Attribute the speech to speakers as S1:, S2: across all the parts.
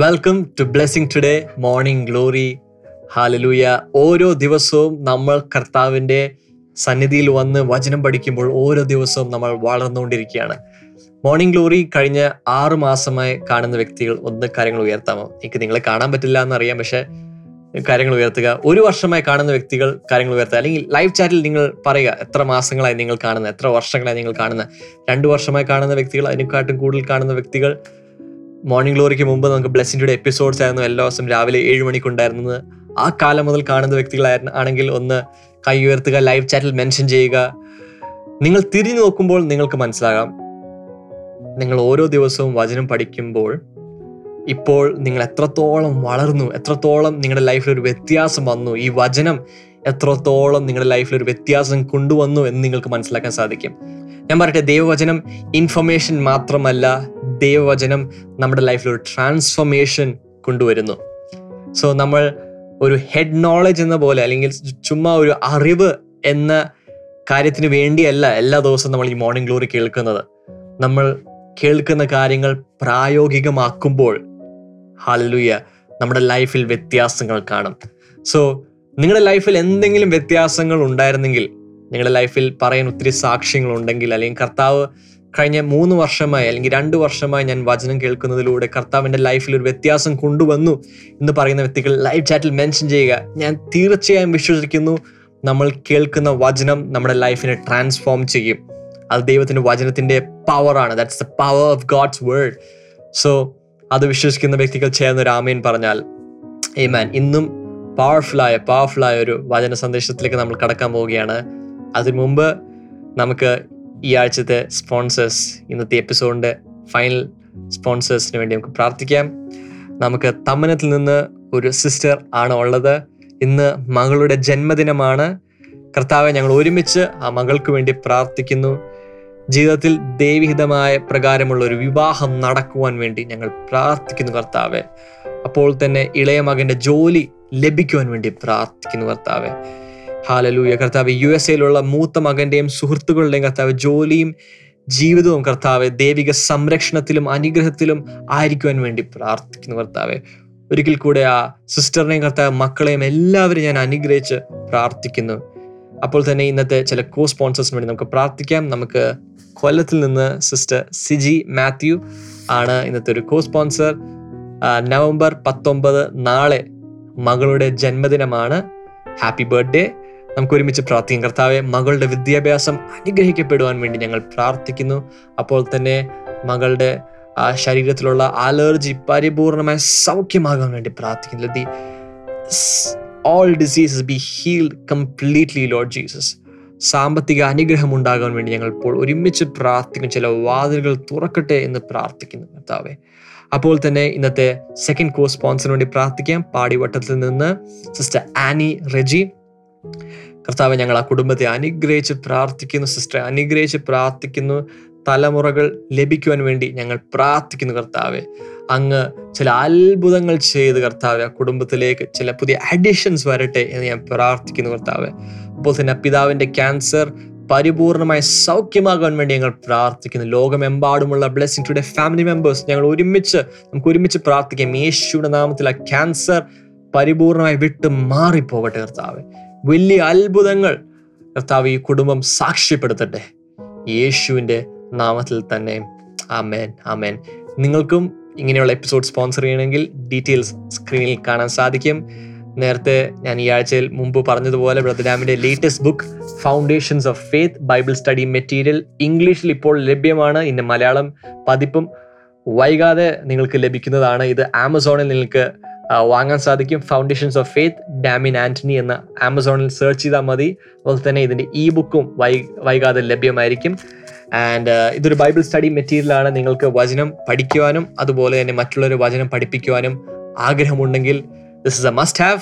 S1: Welcome to blessing today morning glory hallelujah ഓരോ ദിവസവും നമ്മൾ കർത്താവിന്റെ സന്നിധിയിൽ വന്ന് വചനം പഠിക്കുമ്പോൾ ഓരോ ദിവസവും നമ്മൾ വളർന്നുകൊണ്ടിരിക്കുകയാണ്. മോർണിംഗ് ഗ്ലോറി കഴിഞ്ഞ ആറ് മാസമായി കാണുന്ന വ്യക്തികൾ ഒന്ന് കാര്യങ്ങൾ ഉയർത്താമോ? എനിക്ക് നിങ്ങളെ കാണാൻ പറ്റില്ല എന്നറിയാം പക്ഷേ കാര്യങ്ങൾ ഉയർത്തുക. ഒരു വർഷമായി കാണുന്ന വ്യക്തികൾ കാര്യങ്ങൾ ഉയർത്തുക. അല്ലെങ്കിൽ ലൈവ് ചാറ്റിൽ നിങ്ങൾ പറയുക എത്ര മാസങ്ങളായി നിങ്ങൾ കാണുന്നത് എത്ര വർഷങ്ങളായി നിങ്ങൾ കാണുന്നത്. രണ്ട് വർഷമായി കാണുന്ന വ്യക്തികൾ അതിനെക്കാട്ടും കൂടുതൽ കാണുന്ന വ്യക്തികൾ മോർണിംഗ് ഗ്ലോറിക്ക് മുമ്പ് നമുക്ക് ബ്ലെസ്സിന്റെ എപ്പിസോഡ്സ് ആയിരുന്നു. എല്ലാ ദിവസം രാവിലെ ഏഴ് മണിക്കുണ്ടായിരുന്നത്. ആ കാലം മുതൽ കാണുന്ന വ്യക്തികളായിരുന്നു ആണെങ്കിൽ ഒന്ന് കൈ ഉയർത്തുക ലൈവ് ചാറ്റിൽ മെൻഷൻ ചെയ്യുക. നിങ്ങൾ തിരിഞ്ഞു നോക്കുമ്പോൾ നിങ്ങൾക്ക് മനസ്സിലാകാം. നിങ്ങൾ ഓരോ ദിവസവും വചനം പഠിക്കുമ്പോൾ ഇപ്പോൾ നിങ്ങൾ എത്രത്തോളം വളർന്നു എത്രത്തോളം നിങ്ങളുടെ ലൈഫിൽ ഒരു വ്യത്യാസം വന്നു ഈ വചനം എത്രത്തോളം നിങ്ങളുടെ ലൈഫിൽ ഒരു വ്യത്യാസം കൊണ്ടുവന്നു എന്ന് നിങ്ങൾക്ക് മനസ്സിലാക്കാൻ സാധിക്കും. ഞാൻ പറയട്ടെ ദൈവവചനം ഇൻഫർമേഷൻ മാത്രമല്ല ദൈവവചനം നമ്മുടെ ലൈഫിൽ ഒരു ട്രാൻസ്ഫോർമേഷൻ കൊണ്ടുവരുന്നു. സോ നമ്മൾ ഒരു ഹെഡ് നോളജ് എന്ന പോലെ അല്ലെങ്കിൽ ചുമ്മാ ഒരു അറിവ് എന്ന കാര്യത്തിന് വേണ്ടിയല്ല എല്ലാ ദിവസവും നമ്മൾ ഈ മോർണിംഗ് ഗ്ലോറി കേൾക്കുന്നത്. നമ്മൾ കേൾക്കുന്ന കാര്യങ്ങൾ പ്രായോഗികമാക്കുമ്പോൾ ഹാലലുയ നമ്മുടെ ലൈഫിൽ വ്യത്യാസങ്ങൾ കാണും. സോ നിങ്ങളുടെ ലൈഫിൽ എന്തെങ്കിലും വ്യത്യാസങ്ങൾ ഉണ്ടായിരുന്നെങ്കിൽ നിങ്ങളുടെ ലൈഫിൽ പറയാൻ ഒത്തിരി സാക്ഷ്യങ്ങൾ ഉണ്ടെങ്കിൽ അല്ലെങ്കിൽ കർത്താവ് കഴിഞ്ഞ മൂന്ന് വർഷമായി അല്ലെങ്കിൽ രണ്ട് വർഷമായി ഞാൻ വചനം കേൾക്കുന്നതിലൂടെ കർത്താവിന്റെ ലൈഫിൽ ഒരു വ്യത്യാസം കൊണ്ടുവന്നു എന്ന് പറയുന്ന വ്യക്തികൾ ലൈവ് ചാറ്റിൽ മെൻഷൻ ചെയ്യുക. ഞാൻ തീർച്ചയായും വിശ്വസിക്കുന്നു നമ്മൾ കേൾക്കുന്ന വചനം നമ്മുടെ ലൈഫിനെ ട്രാൻസ്ഫോം ചെയ്യും. അത് ദൈവത്തിന്റെ വചനത്തിന്റെ പവറാണ് that's the power of God's word so അത് വിശ്വസിക്കുന്ന വ്യക്തികൾ ചേർന്ന് രാമയൻ പറഞ്ഞാൽ ഏ മാൻ ഇന്നും പവർഫുള്ളായ പവർഫുള്ളായ ഒരു വചന സന്ദേശത്തിലേക്ക് നമ്മൾ കടക്കാൻ പോവുകയാണ്. അതിനു മുമ്പ് നമുക്ക് ഈ ആഴ്ചത്തെ സ്പോൺസേഴ്സ് ഇന്നത്തെ എപ്പിസോഡിന്റെ ഫൈനൽ സ്പോൺസേഴ്സിന് വേണ്ടി നമുക്ക് പ്രാർത്ഥിക്കാം. നമുക്ക് തമ്മനത്തിൽ നിന്ന് ഒരു സിസ്റ്റർ ആണ് ഉള്ളത്. ഇന്ന് മകളുടെ ജന്മദിനമാണ്. കർത്താവെ ഞങ്ങൾ ഒരുമിച്ച് ആ മകൾക്ക് വേണ്ടി പ്രാർത്ഥിക്കുന്നു. ജീവിതത്തിൽ ദൈവഹിതമായ പ്രകാരമുള്ള ഒരു വിവാഹം നടക്കുവാൻ വേണ്ടി ഞങ്ങൾ പ്രാർത്ഥിക്കുന്നു കർത്താവെ. അപ്പോൾ തന്നെ ഇളയ മകന്റെ ജോലി ലഭിക്കുവാൻ വേണ്ടി പ്രാർത്ഥിക്കുന്നു കർത്താവെ. ഹാലലൂയ. കർത്താവ് യു എസ് എയിലുള്ള മൂത്ത മകന്റെയും സുഹൃത്തുക്കളുടെയും കർത്താവ് ജോലിയും ജീവിതവും കർത്താവ് ദൈവിക സംരക്ഷണത്തിലും അനുഗ്രഹത്തിലും ആയിരിക്കുവാൻ വേണ്ടി പ്രാർത്ഥിക്കുന്നു കർത്താവെ. ഒരിക്കൽ കൂടെ ആ സിസ്റ്ററിനെയും കർത്താവ് മക്കളെയും എല്ലാവരും ഞാൻ അനുഗ്രഹിച്ച് പ്രാർത്ഥിക്കുന്നു. അപ്പോൾ തന്നെ ഇന്നത്തെ ചില കോ സ്പോൺസേഴ്സിന് വേണ്ടി നമുക്ക് പ്രാർത്ഥിക്കാം. നമുക്ക് കൊല്ലത്തിൽ നിന്ന് സിസ്റ്റർ സിജി മാത്യു ആണ് ഇന്നത്തെ ഒരു കോ സ്പോൺസർ നവംബർ പത്തൊമ്പത് നാളെ മകളുടെ ജന്മദിനമാണ്. Happy birthday. നമുക്ക് ഒരുമിച്ച് പ്രാർത്ഥിക്കാം. കർത്താവെ മകളുടെ വിദ്യാഭ്യാസം അനുഗ്രഹിക്കപ്പെടുവാൻ വേണ്ടി ഞങ്ങൾ പ്രാർത്ഥിക്കുന്നു. അപ്പോൾ തന്നെ മകളുടെ ആ ശരീരത്തിലുള്ള അലർജി പരിപൂർണമായി സൗഖ്യമാകാൻ വേണ്ടി പ്രാർത്ഥിക്കുന്നു. The all diseases be healed completely Lord Jesus സാമ്പത്തിക അനുഗ്രഹം ഉണ്ടാകാൻ വേണ്ടി ഞങ്ങൾ ഇപ്പോൾ ഒരുമിച്ച് പ്രാർത്ഥിക്കും. ചില വാതിലുകൾ തുറക്കട്ടെ എന്ന് പ്രാർത്ഥിക്കുന്നു കർത്താവെ. അപ്പോൾ തന്നെ ഇന്നത്തെ സെക്കൻഡ് കോഴ്സ് സ്പോൺസറിന് വേണ്ടി പ്രാർത്ഥിക്കാം. പാടിവട്ടത്തിൽ നിന്ന് സിസ്റ്റർ ആനി റെജി കർത്താവ് ഞങ്ങൾ ആ കുടുംബത്തെ അനുഗ്രഹിച്ച് പ്രാർത്ഥിക്കുന്നു സിസ്റ്ററെ. അനുഗ്രഹിച്ച് പ്രാർത്ഥിക്കുന്നു. തലമുറകൾ ലഭിക്കുവാൻ വേണ്ടി ഞങ്ങൾ പ്രാർത്ഥിക്കുന്നു കർത്താവെ. അങ്ങ് ചില അത്ഭുതങ്ങൾ ചെയ്ത് കർത്താവെ ആ കുടുംബത്തിലേക്ക് ചില പുതിയ അഡിഷൻസ് വരട്ടെ എന്ന് ഞാൻ പ്രാർത്ഥിക്കുന്നു കർത്താവെ. അപ്പോൾ തന്നെ പിതാവിന്റെ ക്യാൻസർ പരിപൂർണമായി സൗഖ്യമാകാൻ വേണ്ടി ഞങ്ങൾ പ്രാർത്ഥിക്കുന്നു. ലോകമെമ്പാടുമുള്ള ബ്ലെസ്സിംഗ് ടുഡേ ഫാമിലി മെമ്പേഴ്സ് ഞങ്ങൾ ഒരുമിച്ച് നമുക്ക് ഒരുമിച്ച് പ്രാർത്ഥിക്കാം. യേശുവിന്റെ നാമത്തിൽ ആ ക്യാൻസർ പരിപൂർണമായി വിട്ട് മാറിപ്പോകട്ടെ കർത്താവ്. വലിയ അത്ഭുതങ്ങൾ കർത്താവ് ഈ കുടുംബം സാക്ഷ്യപ്പെടുത്തട്ടെ. യേശുവിന്റെ നാമത്തിൽ തന്നെ. ആമേൻ ആമേൻ. നിങ്ങൾക്കും ഇങ്ങനെയുള്ള എപ്പിസോഡ് സ്പോൺസർ ചെയ്യണമെങ്കിൽ ഡീറ്റെയിൽസ് സ്ക്രീനിൽ കാണാൻ സാധിക്കും. നേരത്തെ ഞാൻ ഈ ആഴ്ചയിൽ മുമ്പ് പറഞ്ഞതുപോലെ ബ്രദരാമിന്റെ latest book foundations of faith Bible study material ഇംഗ്ലീഷിൽ ഇപ്പോൾ ലഭ്യമാണ്. ഇന്ന് മലയാളം പതിപ്പും വൈകാതെ നിങ്ങൾക്ക് ലഭിക്കുന്നതാണ്. ഇത് ആമസോണിൽ നിങ്ങൾക്ക് വാങ്ങാൻ സാധിക്കും. Foundations of faith Damin Antony എന്ന ആമസോണിൽ സെർച്ച് ചെയ്താൽ മതി. അതുപോലെ തന്നെ ഇതിന്റെ ഇ ബുക്കും വൈ വൈകാതെ ലഭ്യമായിരിക്കും. ആൻഡ് ഇതൊരു ബൈബിൾ സ്റ്റഡി മെറ്റീരിയലാണ് നിങ്ങൾക്ക് വചനം പഠിക്കുവാനും അതുപോലെ തന്നെ മറ്റുള്ളവർ വചനം പഠിപ്പിക്കുവാനും ആഗ്രഹമുണ്ടെങ്കിൽ this is a must have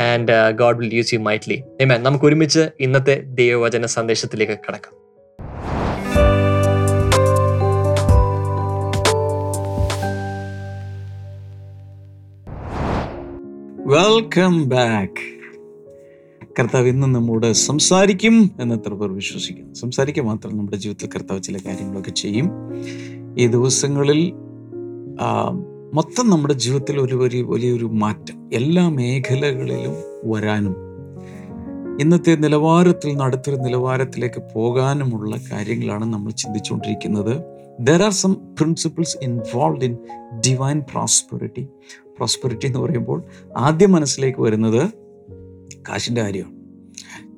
S1: and God will use you mightily നമുക്ക് ഒരുമിച്ച് ഇന്നത്തെ ദൈവവചന സന്ദേശത്തിലേക്ക് കടക്കാം.
S2: വെൽക്കം ബാക്ക് കർത്താവ് ഇന്ന് നമ്മോട് സംസാരിക്കും എന്ന് എത്ര പേർ വിശ്വസിക്കുന്നു. സംസാരിക്കുക മാത്രം നമ്മുടെ ജീവിതത്തിൽ കർത്താവ് ചില കാര്യങ്ങളൊക്കെ ചെയ്യും. ഈ ദിവസങ്ങളിൽ മൊത്തം നമ്മുടെ ജീവിതത്തിൽ ഒരു വലിയ വലിയൊരു മാറ്റം. എല്ലാ മേഖലകളിലും വരാനും ഇന്നത്തെ നിലവാരത്തിൽ നിന്ന് അടുത്തൊരു നിലവാരത്തിലേക്ക് പോകാനുമുള്ള കാര്യങ്ങളാണ് നമ്മൾ ചിന്തിച്ചുകൊണ്ടിരിക്കുന്നത്. There are some principles involve in divine prosperity prosperity എന്ന് പറയുമ്പോൾ ആദ്യം മനസ്സിലേക്ക് വരുന്നത് കാശിന്റെ കാര്യമാണ്.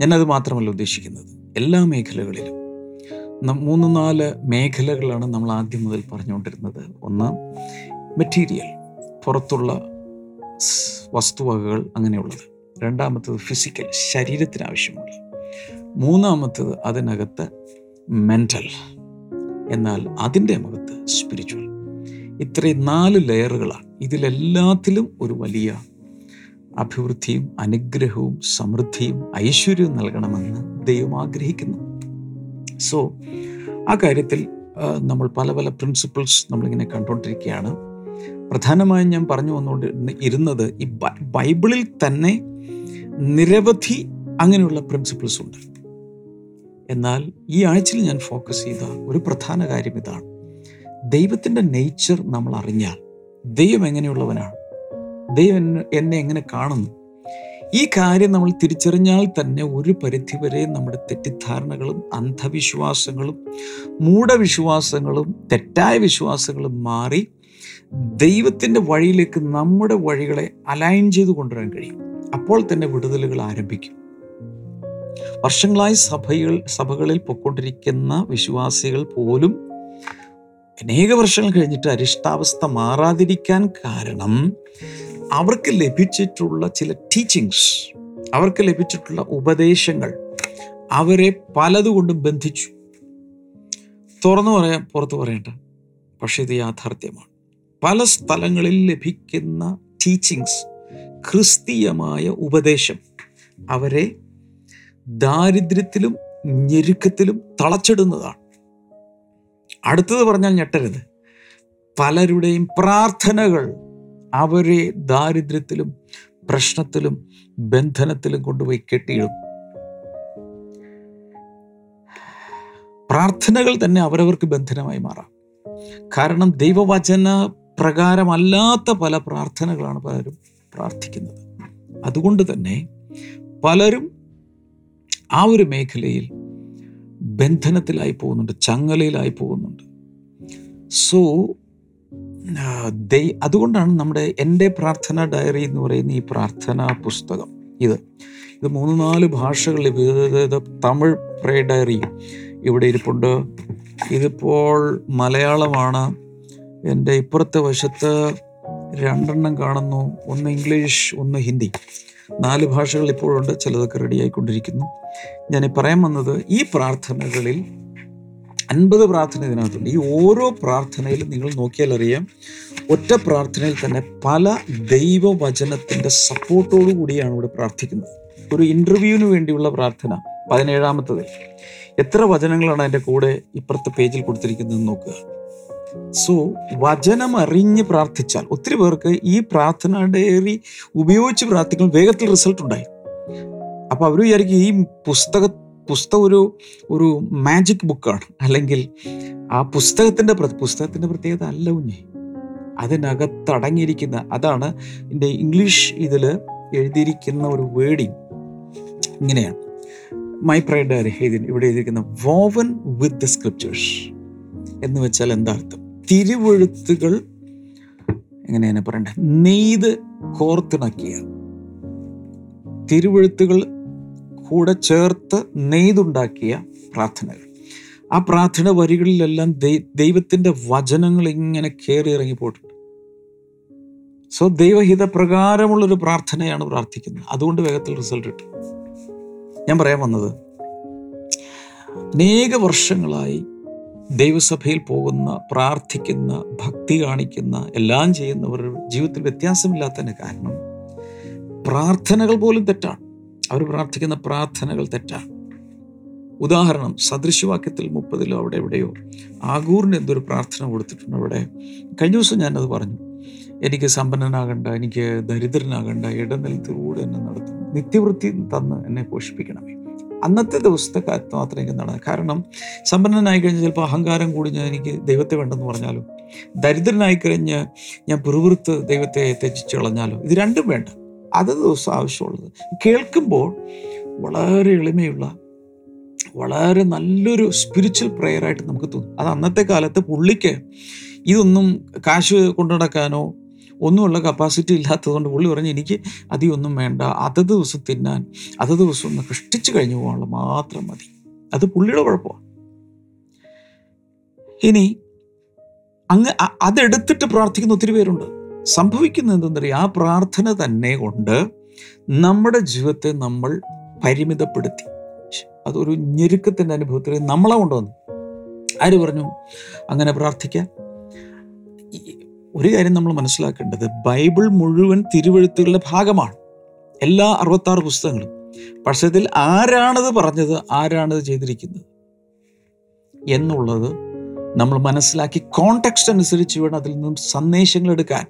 S2: ഞാനത് മാത്രമല്ല ഉദ്ദേശിക്കുന്നത്. എല്ലാ മേഖലകളിലും. മൂന്ന് നാല് മേഖലകളാണ് നമ്മൾ ആദ്യം മുതൽ പറഞ്ഞുകൊണ്ടിരുന്നത്. ഒന്ന് മെറ്റീരിയൽ പുറത്തുള്ള വസ്തുവകകൾ അങ്ങനെയുള്ളത്. രണ്ടാമത്തത് ഫിസിക്കൽ ശരീരത്തിന് ആവശ്യമുള്ള മൂന്നാമത്തത് അതിനകത്ത് മെന്റൽ എന്നാൽ അതിന്റെ മുഖത്ത് സ്പിരിച്വൽ ഇത്രയും നാല് ലെയറുകളാണ്. ഇതിലെല്ലാത്തിലും ഒരു വലിയ അഭിവൃദ്ധിയും അനുഗ്രഹവും സമൃദ്ധിയും ഐശ്വര്യവും നൽകണമെന്ന് ദൈവം ആഗ്രഹിക്കുന്നു. സോ ആ കാര്യത്തിൽ നമ്മൾ പല പല പ്രിൻസിപ്പിൾസ് നമ്മളിങ്ങനെ കണ്ടുകൊണ്ടിരിക്കുകയാണ്. പ്രധാനമായും ഞാൻ പറഞ്ഞു വന്നുകൊണ്ട് ഇരുന്നത് ഈ ബൈബിളിൽ തന്നെ നിരവധി അങ്ങനെയുള്ള പ്രിൻസിപ്പിൾസ് ഉണ്ട്. എന്നാൽ ഈ ആഴ്ചയിൽ ഞാൻ ഫോക്കസ് ചെയ്ത ഒരു പ്രധാന കാര്യം ഇതാണ്. ദൈവത്തിന്റെ നേച്ചർ നമ്മൾ അറിഞ്ഞാൽ ദൈവം എങ്ങനെയുള്ളവനാണ്? ദൈവം എന്നെ- എങ്ങനെ കാണുന്നു? ഈ കാര്യം നമ്മൾ തിരിച്ചറിഞ്ഞാൽ തന്നെ ഒരു പരിധിവരെ നമ്മുടെ തെറ്റിദ്ധാരണകളും അന്ധവിശ്വാസങ്ങളും മൂഢവിശ്വാസങ്ങളും തെറ്റായ വിശ്വാസങ്ങളും മാറി ദൈവത്തിന്റെ വഴിയിലേക്ക് നമ്മുടെ വഴികളെ അലൈൻ ചെയ്ത് കൊണ്ടുവരാൻ കഴിയും. അപ്പോൾ തന്നെ വിടുതലുകൾ ആരംഭിക്കും. വർഷങ്ങളായി സഭയിൽ സഭകളിൽ പൊക്കൊണ്ടിരിക്കുന്ന വിശ്വാസികൾ പോലും അനേക വർഷങ്ങൾ കഴിഞ്ഞിട്ട് അരിഷ്ടാവസ്ഥ മാറാതിരിക്കാൻ കാരണം അവർക്ക് ലഭിച്ചിട്ടുള്ള ചില ടീച്ചിങ്സ് അവർക്ക് ലഭിച്ചിട്ടുള്ള ഉപദേശങ്ങൾ അവരെ പലതുകൊണ്ടും ബന്ധിച്ചു. തുറന്നു പറയാൻ പുറത്തു പറയണ്ട. പക്ഷെ ഇത് യാഥാർത്ഥ്യമാണ്. പല സ്ഥലങ്ങളിൽ ലഭിക്കുന്ന ടീച്ചിങ്സ് ക്രിസ്തീയമായ ഉപദേശം അവരെ ദാരിദ്ര്യത്തിലും ഞെരുക്കത്തിലും തളച്ചിടുന്നതാണ്. അടുത്തത് പറഞ്ഞാൽ ഞെട്ടരുത്. പലരുടെയും പ്രാർത്ഥനകൾ അവരെ ദാരിദ്ര്യത്തിലും പ്രശ്നത്തിലും ബന്ധനത്തിലും കൊണ്ടുപോയി കെട്ടിയിടും. പ്രാർത്ഥനകൾ തന്നെ അവരവർക്ക് ബന്ധനമായി മാറാം. കാരണം ദൈവവചന പ്രകാരമല്ലാത്ത പല പ്രാർത്ഥനകളാണ് പലരും പ്രാർത്ഥിക്കുന്നത്. അതുകൊണ്ട് തന്നെ പലരും ആ ഒരു മേഖലയിൽ ബന്ധനത്തിലായി പോകുന്നുണ്ട് ചങ്ങലയിലായി പോകുന്നുണ്ട്. സോ ദൈ അതുകൊണ്ടാണ് നമ്മുടെ എന്റെ പ്രാർത്ഥന ഡയറി എന്ന് പറയുന്ന ഈ പ്രാർത്ഥനാ പുസ്തകം ഇത്. ഇത് മൂന്ന് നാല് ഭാഷകളിൽ വിവിധ തമിഴ് പ്രേ ഡയറി ഇവിടെ ഇരിപ്പുണ്ട്. ഇതിപ്പോൾ മലയാളമാണ്. എന്റെ ഇപ്പുറത്തെ വശത്ത് രണ്ടെണ്ണം കാണുന്നു. ഒന്ന് ഇംഗ്ലീഷ് ഒന്ന് ഹിന്ദി. നാല് ഭാഷകൾ ഇപ്പോഴുണ്ട് ചിലതൊക്കെ റെഡിയായിക്കൊണ്ടിരിക്കുന്നു ഞാൻ പറയാൻ വന്നത് ഈ പ്രാർത്ഥനകളിൽ അൻപത് പ്രാർത്ഥന ഇതിനകത്തുണ്ട്. ഈ ഓരോ പ്രാർത്ഥനയിലും നിങ്ങൾ നോക്കിയാൽ അറിയാം ഒറ്റ പ്രാർത്ഥനയിൽ തന്നെ പല ദൈവവചനത്തിന്റെ സപ്പോർട്ടോടു കൂടിയാണ് ഇവിടെ പ്രാർത്ഥിക്കുന്നത്. ഒരു ഇന്റർവ്യൂവിന് വേണ്ടിയുള്ള പ്രാർത്ഥന പതിനേഴാമത്തത്. എത്ര വചനങ്ങളാണ് അതിന്റെ കൂടെ ഇപ്പുറത്തെ പേജിൽ കൊടുത്തിരിക്കുന്നത് നോക്കുക. സോ വചനം അറിഞ്ഞ് പ്രാർത്ഥിച്ചാൽ ഒത്തിരി പേർക്ക് ഈ പ്രാർത്ഥന ഡയറി ഉപയോഗിച്ച് പ്രാർത്ഥിക്കുമ്പോൾ വേഗത്തിൽ റിസൾട്ട് ഉണ്ടായി. അപ്പൊ അവർ വിചാരിക്കും ഈ പുസ്തക പുസ്തകം ഒരു ഒരു മാജിക് ബുക്കാണ് അല്ലെങ്കിൽ ആ പുസ്തകത്തിന്റെ പുസ്തകത്തിന്റെ പ്രത്യേകത അല്ല കുഞ്ഞേ. അതിനകത്തടങ്ങിയിരിക്കുന്ന അതാണ് എന്റെ ഇംഗ്ലീഷ് ഇതിൽ എഴുതിയിരിക്കുന്ന ഒരു വേർഡിങ് ഇങ്ങനെയാണ്. മൈ പ്രൈഡ് ഇവിടെ എഴുതിയിരിക്കുന്ന വോവൻ വിത്ത് ദ സ്ക്രിപ്റ്റേഴ്സ് എന്ന് വെച്ചാൽ എന്താ അർത്ഥം? തിരുവഴുത്തുകൾ എങ്ങനെയാണ് പറയണ്ടത്? നെയ്ത് കോർത്തിണക്കിയ. തിരുവഴുത്തുകൾ കൂടെ ചേർത്ത് നെയ്തുണ്ടാക്കിയ പ്രാർത്ഥനകൾ. ആ പ്രാർത്ഥന വരികളിലെല്ലാം ദൈവത്തിന്റെ വചനങ്ങൾ ഇങ്ങനെ കയറി ഇറങ്ങി പോയിട്ടുണ്ട്. സോ ദൈവഹിത പ്രകാരമുള്ളൊരു പ്രാർത്ഥനയാണ് പ്രാർത്ഥിക്കുന്നത്. അതുകൊണ്ട് വേഗത്തിൽ റിസൾട്ട് കിട്ടും. ഞാൻ പറയാൻ വന്നത് അനേക വർഷങ്ങളായി ദൈവസഭയിൽ പോകുന്ന പ്രാർത്ഥിക്കുന്ന ഭക്തി കാണിക്കുന്ന എല്ലാം ചെയ്യുന്നവരുടെ ജീവിതത്തിൽ വ്യത്യാസമില്ലാത്തതിന് കാരണം പ്രാർത്ഥനകൾ പോലും തെറ്റാണ്. അവർ പ്രാർത്ഥിക്കുന്ന പ്രാർത്ഥനകൾ തെറ്റാണ്. ഉദാഹരണം സദൃശവാക്യത്തിൽ മുപ്പതിലോ അവിടെ എവിടെയോ ആഗൂറിന് എന്തൊരു പ്രാർത്ഥന കൊടുത്തിട്ടുണ്ട് അവിടെ. കഴിഞ്ഞ ദിവസം ഞാനത് പറഞ്ഞു. എനിക്ക് സമ്പന്നനാകണ്ട എനിക്ക് ദരിദ്രനാകണ്ട ഇടനിലത്തിലൂടെ എന്നെ നടത്തും നിത്യവൃത്തി തന്ന് എന്നെ പോഷിപ്പിക്കണമേ. അന്നത്തെ ദിവസത്തെ കാലത്ത് മാത്രമേ എനിക്ക് നടന്നത്. കാരണം സമ്പന്നനായി കഴിഞ്ഞ് ചിലപ്പോൾ അഹങ്കാരം കൂടി ഞാൻ എനിക്ക് ദൈവത്തെ വേണ്ടെന്ന് പറഞ്ഞാലും? ദരിദ്രനായി കഴിഞ്ഞ് ഞാൻ പുറവൃത്ത് ദൈവത്തെ തെറ്റിച്ച് കളഞ്ഞാലോ? ഇത് രണ്ടും വേണ്ട. അത് ദിവസം ആവശ്യമുള്ളത്. കേൾക്കുമ്പോൾ വളരെ എളിമയുള്ള വളരെ നല്ലൊരു സ്പിരിച്വൽ പ്രെയറായിട്ട് നമുക്ക് തോന്നും. അത് അന്നത്തെ കാലത്ത് പുള്ളിക്ക് ഇതൊന്നും കാശ് കൊണ്ടു നടക്കാനോ ഒന്നുമുള്ള കപ്പാസിറ്റി ഇല്ലാത്തതുകൊണ്ട് പുള്ളി പറഞ്ഞ് എനിക്ക് അതിയൊന്നും വേണ്ട. അതത് ദിവസം തിന്നാൻ അതത് ദിവസം ഒന്ന് കഷ്ടിച്ച് കഴിഞ്ഞു പോകാനുള്ള മാത്രം മതി. അത് പുള്ളിയുടെ കുഴപ്പമാണ്. ഇനി അങ്ങ് അതെടുത്തിട്ട് പ്രാർത്ഥിക്കുന്ന ഒത്തിരി പേരുണ്ട്. സംഭവിക്കുന്നത് ആ പ്രാർത്ഥന തന്നെ കൊണ്ട് നമ്മുടെ ജീവിതത്തെ നമ്മൾ പരിമിതപ്പെടുത്തി. അതൊരു ഞെരുക്കത്തിന്റെ അനുഭവത്തിൽ നമ്മളെ കൊണ്ടുവന്നു. ആര് പറഞ്ഞു? അങ്ങനെ പ്രാർത്ഥിക്കാൻ ഒരു കാര്യം നമ്മൾ മനസ്സിലാക്കേണ്ടത് ബൈബിൾ മുഴുവൻ തിരുവഴുത്തുകളുടെ ഭാഗമാണ്. എല്ലാ അറുപത്താറ് പുസ്തകങ്ങളും. പക്ഷേ ഇതിൽ ആരാണത് പറഞ്ഞത് ആരാണത് ചെയ്തിരിക്കുന്നത്? എന്നുള്ളത് നമ്മൾ മനസ്സിലാക്കി കോണ്ടെക്സ്റ്റ് അനുസരിച്ച് വേണം അതിൽ നിന്നും സന്ദേശങ്ങൾ എടുക്കാൻ.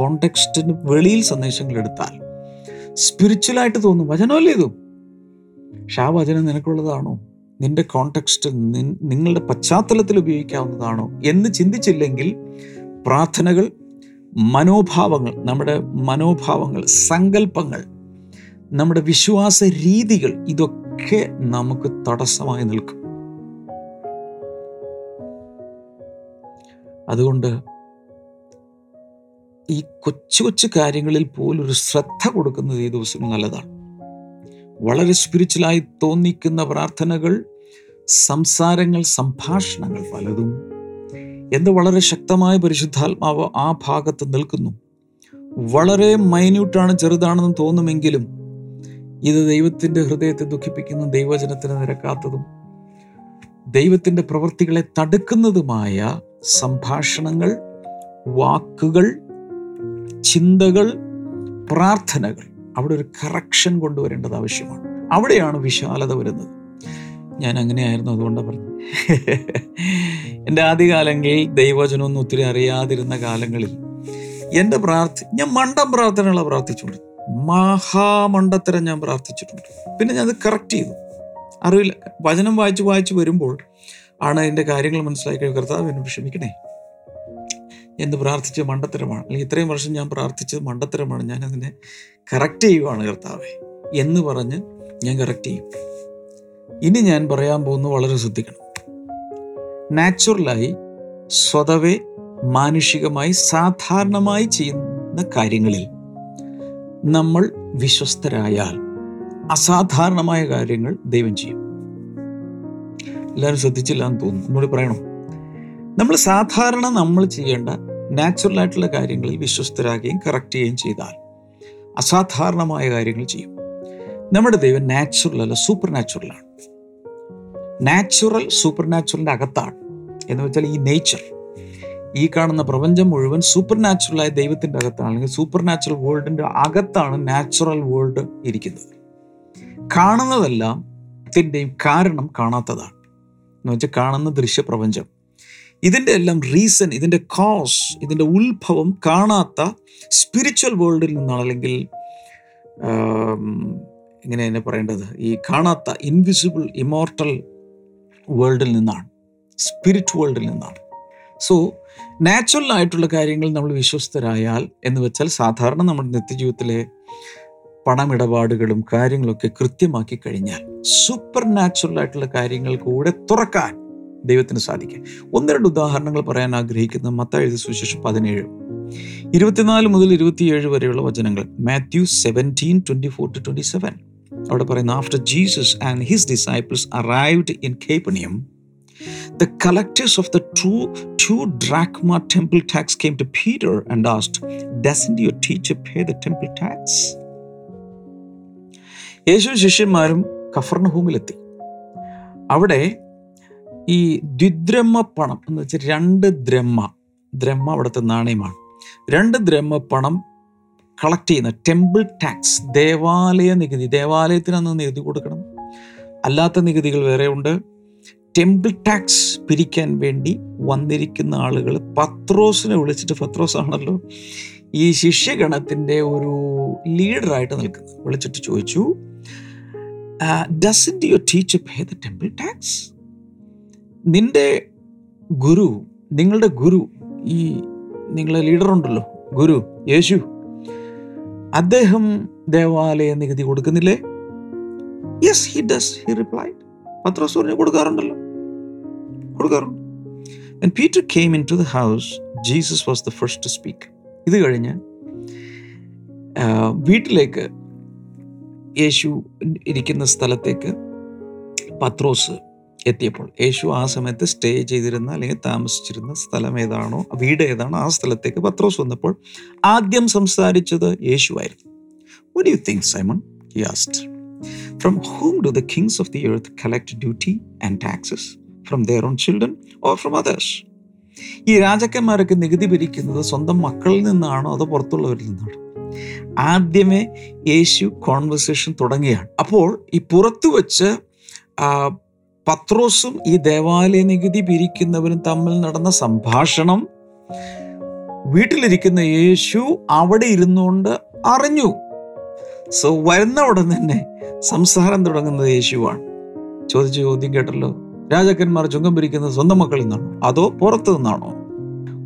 S2: കോണ്ടെക്സ്റ്റിന് വെളിയിൽ സന്ദേശങ്ങൾ എടുത്താൽ സ്പിരിച്വലായിട്ട് തോന്നും. വചനമല്ലേ ഇതും? പക്ഷെ ആ വചനം നിനക്കുള്ളതാണോ? നിന്റെ കോണ്ടെക്സ്റ്റ് നിങ്ങളുടെ പശ്ചാത്തലത്തിൽ ഉപയോഗിക്കാവുന്നതാണോ? എന്ന് ചിന്തിച്ചില്ലെങ്കിൽ പ്രാർത്ഥനകൾ മനോഭാവങ്ങൾ നമ്മുടെ മനോഭാവങ്ങൾ സങ്കല്പങ്ങൾ നമ്മുടെ വിശ്വാസ രീതികൾ ഇതൊക്കെ നമുക്ക് തടസ്സമായി നിൽക്കും. അതുകൊണ്ട് ഈ കൊച്ചു കൊച്ചു കാര്യങ്ങളിൽ പോലും ഒരു ശ്രദ്ധ കൊടുക്കുന്നത് ഈ ദിവസം നല്ലതാണ്. വളരെ സ്പിരിച്വലായി തോന്നിക്കുന്ന പ്രാർത്ഥനകൾ സംസാരങ്ങൾ സംഭാഷണങ്ങൾ പലതും എന്ത് വളരെ ശക്തമായ പരിശുദ്ധാത്മാവ് ആ ഭാഗത്ത് നിൽക്കുന്നു. വളരെ മൈന്യൂട്ടാണ് ചെറുതാണെന്ന് തോന്നുമെങ്കിലും ഇത് ദൈവത്തിന്റെ ഹൃദയത്തെ ദുഃഖിപ്പിക്കുന്ന ദൈവജനത്തിന് നിരക്കാത്തതും ദൈവത്തിന്റെ പ്രവൃത്തികളെ തടുക്കുന്നതുമായ സംഭാഷണങ്ങൾ വാക്കുകൾ ചിന്തകൾ പ്രാർത്ഥനകൾ. അവിടെ ഒരു കറക്ഷൻ കൊണ്ടുവരേണ്ടത് ആവശ്യമാണ്. അവിടെയാണ് വിശാലത വരുന്നത്. ഞാൻ അങ്ങനെയായിരുന്നു അതുകൊണ്ടാണ് പറഞ്ഞു. എന്റെ ആദ്യകാലങ്ങളിൽ ദൈവജനമൊന്നും ഒത്തിരി അറിയാതിരുന്ന കാലങ്ങളിൽ എന്റെ പ്രാർത്ഥ ഞാൻ മണ്ടം പ്രാർത്ഥനകളെ പ്രാർത്ഥിച്ചുകൊണ്ട് മഹാമണ്ടത്തരം ഞാൻ പ്രാർത്ഥിച്ചിട്ടുണ്ട്. പിന്നെ ഞാൻ അത് കറക്റ്റ് ചെയ്തു. അറിവില്ല. വചനം വായിച്ച് വായിച്ച് വരുമ്പോൾ ആണ് എന്റെ കാര്യങ്ങൾ മനസ്സിലാക്കി കർത്താവ് എന്നെ ക്ഷമിക്കണേ. എന്ന് പ്രാർത്ഥിച്ച മണ്ടത്തരമാണ്. അല്ലെങ്കിൽ ഇത്രയും വർഷം ഞാൻ പ്രാർത്ഥിച്ചത് മണ്ടത്തരമാണ്. ഞാൻ അതിനെ കറക്റ്റ് ചെയ്യുവാണ് കർത്താവെ എന്ന് പറഞ്ഞ് ഞാൻ കറക്റ്റ് ചെയ്യും. ഇനി ഞാൻ പറയാൻ പോകുന്നത് വളരെ ശ്രദ്ധിക്കണം. നാച്ചുറലായി സ്വതവേ മാനുഷികമായി സാധാരണമായി ചെയ്യുന്ന കാര്യങ്ങളിൽ നമ്മൾ വിശ്വസ്തരായാൽ അസാധാരണമായ കാര്യങ്ങൾ ദൈവം ചെയ്യും. എല്ലാവരും ശ്രദ്ധിച്ചില്ല എന്ന് തോന്നുന്നു. നമ്മൾ പറയണം. നമ്മൾ സാധാരണ നമ്മൾ ചെയ്യേണ്ട നാച്ചുറൽ ആയിട്ടുള്ള കാര്യങ്ങളിൽ വിശ്വസ്തരാകുകയും കറക്റ്റ് ചെയ്യുകയും ചെയ്താൽ അസാധാരണമായ കാര്യങ്ങൾ ചെയ്യും. നമ്മുടെ ദൈവം നാച്ചുറൽ അല്ല സൂപ്പർ നാച്ചുറലാണ് നാച്ചുറൽ സൂപ്പർ നാച്ചുറലിന്റെ അകത്താണ്. എന്ന് വെച്ചാൽ ഈ നേച്ചർ ഈ കാണുന്ന പ്രപഞ്ചം മുഴുവൻ സൂപ്പർ നാച്ചുറലായ ദൈവത്തിന്റെ അകത്താണ്. അല്ലെങ്കിൽ സൂപ്പർ നാച്ചുറൽ വേൾഡിന്റെ അകത്താണ് നാച്ചുറൽ വേൾഡ് ഇരിക്കുന്നത്. കാണുന്നതെല്ലാം ത്തിന്റെയും കാരണം കാണാത്തതാണ്. എന്ന് വെച്ചാൽ കാണുന്ന ദൃശ്യപ്രപഞ്ചം ഇതിന്റെ എല്ലാം റീസൺ ഇതിന്റെ കോസ് ഇതിന്റെ ഉത്ഭവം കാണാത്ത സ്പിരിച്വൽ വേൾഡിൽ നിന്നാണ് അല്ലെങ്കിൽ ഇങ്ങനെ തന്നെ പറയേണ്ടത്? ഈ കാണാത്ത ഇൻവിസിബിൾ ഇമോർട്ടൽ വേൾഡിൽ നിന്നാണ് സ്പിരിറ്റ് വേൾഡിൽ നിന്നാണ്. സോ നാച്ചുറൽ ആയിട്ടുള്ള കാര്യങ്ങൾ നമ്മൾ വിശ്വസ്തരായാൽ എന്ന് വെച്ചാൽ സാധാരണ നമ്മുടെ നിത്യജീവിതത്തിലെ പണമിടപാടുകളും കാര്യങ്ങളൊക്കെ കൃത്യമാക്കി കഴിഞ്ഞാൽ സൂപ്പർ നാച്ചുറൽ ആയിട്ടുള്ള കാര്യങ്ങൾ കൂടെ തുറക്കാൻ ദൈവത്തിന് സാധിക്കും ഒന്ന് രണ്ട് ഉദാഹരണങ്ങൾ പറയാൻ ആഗ്രഹിക്കുന്ന മത്ത എഴുതി സുവിശേഷം പതിനേഴ്. ഇരുപത്തിനാല് മുതൽ ഇരുപത്തിയേഴ് വരെയുള്ള വചനങ്ങൾ. Matthew seventeen twenty four to twenty seven അവിടെ പറയുന്ന after Jesus and his disciples arrived in Capernaum The collectors of the two two drachma temple tax came to Peter and asked, Doesn't your teacher pay the temple tax? യേശു ശിഷ്യന്മാരും കഫർണഹൂമിലെത്തി അവിടെ ഈ ദ്വിദ്രഹ്മ പണം എന്ന് വെച്ചാൽ രണ്ട് ദ്രഹ്മ ദ്രഹ്മ അവിടുത്തെ നാണയമാണ്. രണ്ട് ദ്രഹ്മ പണം കളക്ട് ചെയ്യുന്ന ടെമ്പിൾ ടാക്സ് ദേവാലയ നികുതി. ദേവാലയത്തിന് അന്ന് നികുതി കൊടുക്കണം. അല്ലാത്ത നികുതികൾ വേറെ ഉണ്ട്. ടെമ്പിൾ ടാക്സ് പിരിക്കാൻ വേണ്ടി വന്നിരിക്കുന്ന ആളുകൾ പത്രോസിനെ വിളിച്ചിട്ട് പത്രോസ് ആണല്ലോ ഈ ശിഷ്യഗണത്തിന്റെ ഒരു ലീഡറായിട്ട് നിൽക്കുന്നത്. വിളിച്ചിട്ട് ചോദിച്ചു does in your teacher pay the temple tax നിന്റെ ഗുരു നിങ്ങളുടെ ഗുരു ഈ നിങ്ങളെ ലീഡർ ഉണ്ടല്ലോ ഗുരു യേശു അദ്ദേഹം ദേവാലയ നികുതി കൊടുക്കുന്നില്ലേ? Yes he does he reply പത്രോസ് പറഞ്ഞു കൊടുക്കാറുണ്ടല്ലോ. കൊടുക്കാറുണ്ട്. And Peter came in to the house Jesus was the first to speak ഇത് കഴിഞ്ഞ് വീട്ടിലേക്ക് യേശു ഇരിക്കുന്ന സ്ഥലത്തേക്ക് പത്രോസ് എത്തിയപ്പോൾ യേശു ആ സമയത്ത് സ്റ്റേ ചെയ്തിരുന്ന അല്ലെങ്കിൽ താമസിച്ചിരുന്ന സ്ഥലം ഏതാണോ വീട് ഏതാണോ ആ സ്ഥലത്തേക്ക് പത്രോസ് വന്നപ്പോൾ ആദ്യം സംസാരിച്ചത് യേശുവായിരുന്നു ആയിരുന്നു. You think Simon from whom whom do kings of the earth earth duty and taxes from From own own or from others? ഈ രാജാക്കന്മാരൊക്കെ നികുതി പിരിക്കുന്നത് സ്വന്തം മക്കളിൽ നിന്നാണോ അതോ പുറത്തുള്ളവരിൽ നിന്നാണോ? ആദ്യമേ യേശു കോൺവെർസേഷൻ തുടങ്ങിയാണ് അപ്പോൾ ഈ പുറത്തു വെച്ച് പത്രോസും ഈ ദേവാലയ നികുതി പിരിക്കുന്നവരും തമ്മിൽ നടന്ന സംഭാഷണം വീട്ടിലിരിക്കുന്ന യേശു അവിടെ ഇരുന്നുകൊണ്ട് അറിഞ്ഞു. സോ വരുന്ന ഉടൻ തന്നെ സംസാരം തുടങ്ങുന്നത് യേശുവാണ്. ചോദിച്ച ചോദ്യം കേട്ടല്ലോ. രാജാക്കന്മാർ ചുങ്കം പിരിക്കുന്നത് സ്വന്തം മക്കളിൽ നിന്നാണോ? അതോ പുറത്തു നിന്നാണോ?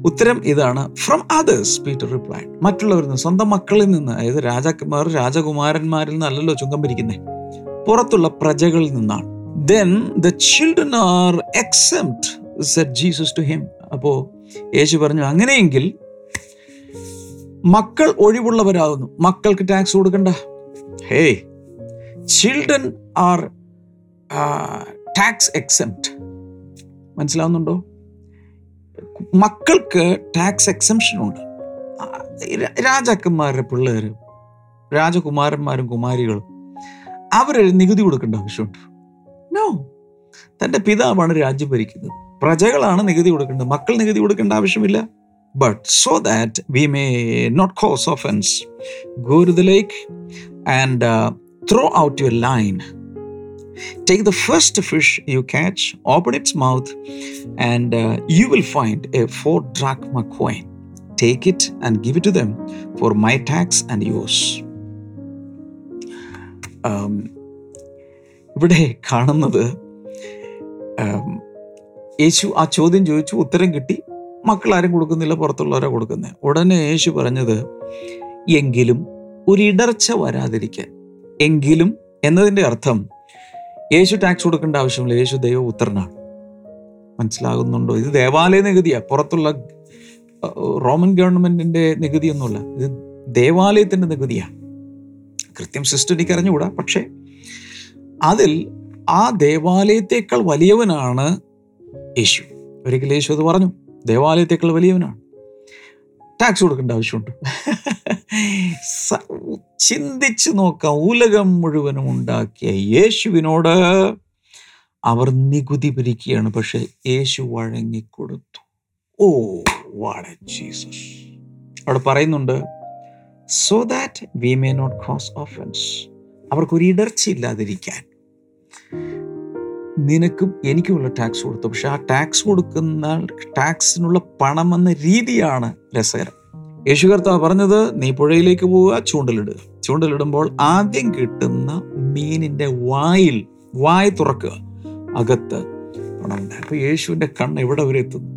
S2: ഉത്തരം ഇതാണ് ഫ്രം അതേഴ്സ് പീറ്റർ റിപ്ലൈ മറ്റുള്ളവരിൽ നിന്ന് സ്വന്തം മക്കളിൽ നിന്ന് അതായത് രാജാക്കന്മാർ രാജകുമാരന്മാരിൽ നിന്നല്ലല്ലോ ചുങ്കം പിരിക്കുന്നത് പുറത്തുള്ള പ്രജകളിൽ നിന്നാണ്. Then the children are except said Jesus to him അപ്പോ യേശു പറഞ്ഞു അങ്ങനെയെങ്കിൽ മക്കൾ ഒഴിവുള്ളവരാകുന്നു. മക്കൾക്ക് ടാക്സ് കൊടുക്കണ്ട. Hey children are tax except മനസ്സിലാവുന്നുണ്ടോ? മക്കൾക്ക് ടാക്സ് എക്സംഷൻ ഉണ്ട്. രാജാക്കന്മാരുടെ പിള്ളേർ രാജകുമാരന്മാരും കുമാരികളും അവരൊരു നികുതി കൊടുക്കേണ്ട ആവശ്യമുണ്ട്. നോ തന്റെ പിതാവാണ് രാജ്യം ഭരിക്കുന്നത് പ്രജകളാണ് നികുതി കൊടുക്കേണ്ടത് മക്കൾ നികുതി കൊടുക്കേണ്ട ആവശ്യമില്ല but so that we may not cause offence go to the lake and throw out your line first fish you catch, open its mouth, and uh, you will find a four drachma coin. Take it and give it to them for my tax and yours. Um, ഇവിടെ കാണുന്നത് യേശു ആ ചോദ്യം ചോദിച്ചു ഉത്തരം കിട്ടി. മക്കൾ ആരും കൊടുക്കുന്നില്ല പുറത്തുള്ളവരാ കൊടുക്കുന്നത് ഉടനെ യേശു പറഞ്ഞത് എങ്കിലും ഒരിടർച്ച വരാതിരിക്കാൻ. എങ്കിലും എന്നതിന്റെ അർത്ഥം യേശു ടാക്സ് കൊടുക്കേണ്ട ആവശ്യമില്ല യേശു ദൈവ ഉത്തരനാണ് മനസ്സിലാകുന്നുണ്ടോ? ഇത് ദേവാലയ നികുതിയാണ് പുറത്തുള്ള റോമൻ ഗവൺമെന്റിന്റെ നികുതിയൊന്നുമല്ല. ഇത് ദേവാലയത്തിന്റെ നികുതിയാണ് കൃത്യം സിസ്റ്റം എനിക്ക് അറിഞ്ഞുകൂടാ പക്ഷേ അതിൽ ആ ദേവാലയത്തേക്കാൾ വലിയവനാണ് യേശു. ഒരിക്കൽ യേശു അത് പറഞ്ഞു ദേവാലയത്തേക്കാൾ വലിയവനാണ്. ടാക്സ് കൊടുക്കേണ്ട ആവശ്യമുണ്ട്. ചിന്തിച്ചു നോക്കാം ഉലകം മുഴുവനും ഉണ്ടാക്കിയ യേശുവിനോട് അവർ നികുതി പിരിക്കുകയാണ് പക്ഷെ യേശു വഴങ്ങിക്കൊടുത്തു. ഓ വാട ജീസസ് അവിടെ പറയുന്നുണ്ട് so that we may not cause offence അവർക്കൊരു ഇടർച്ചയില്ലാതിരിക്കാൻ നിനക്കും എനിക്കുമുള്ള ടാക്സ് കൊടുത്തു. പക്ഷെ ആ ടാക്സ് കൊടുക്കുന്ന ടാക്സിനുള്ള പണം എന്ന രീതിയാണ് രസകരം. യേശു കർത്താവ് പറഞ്ഞത് നീ പുഴയിലേക്ക് പോവുക ചൂണ്ടലിടുക. ചൂണ്ടലിടുമ്പോൾ ആദ്യം കിട്ടുന്ന മീനിന്റെ വായിൽ വായ തുറക്കുക. അകത്ത് പണമുണ്ട്. അപ്പൊ യേശുവിന്റെ കണ്ണ് എവിടെ വരെ എത്തുന്നു?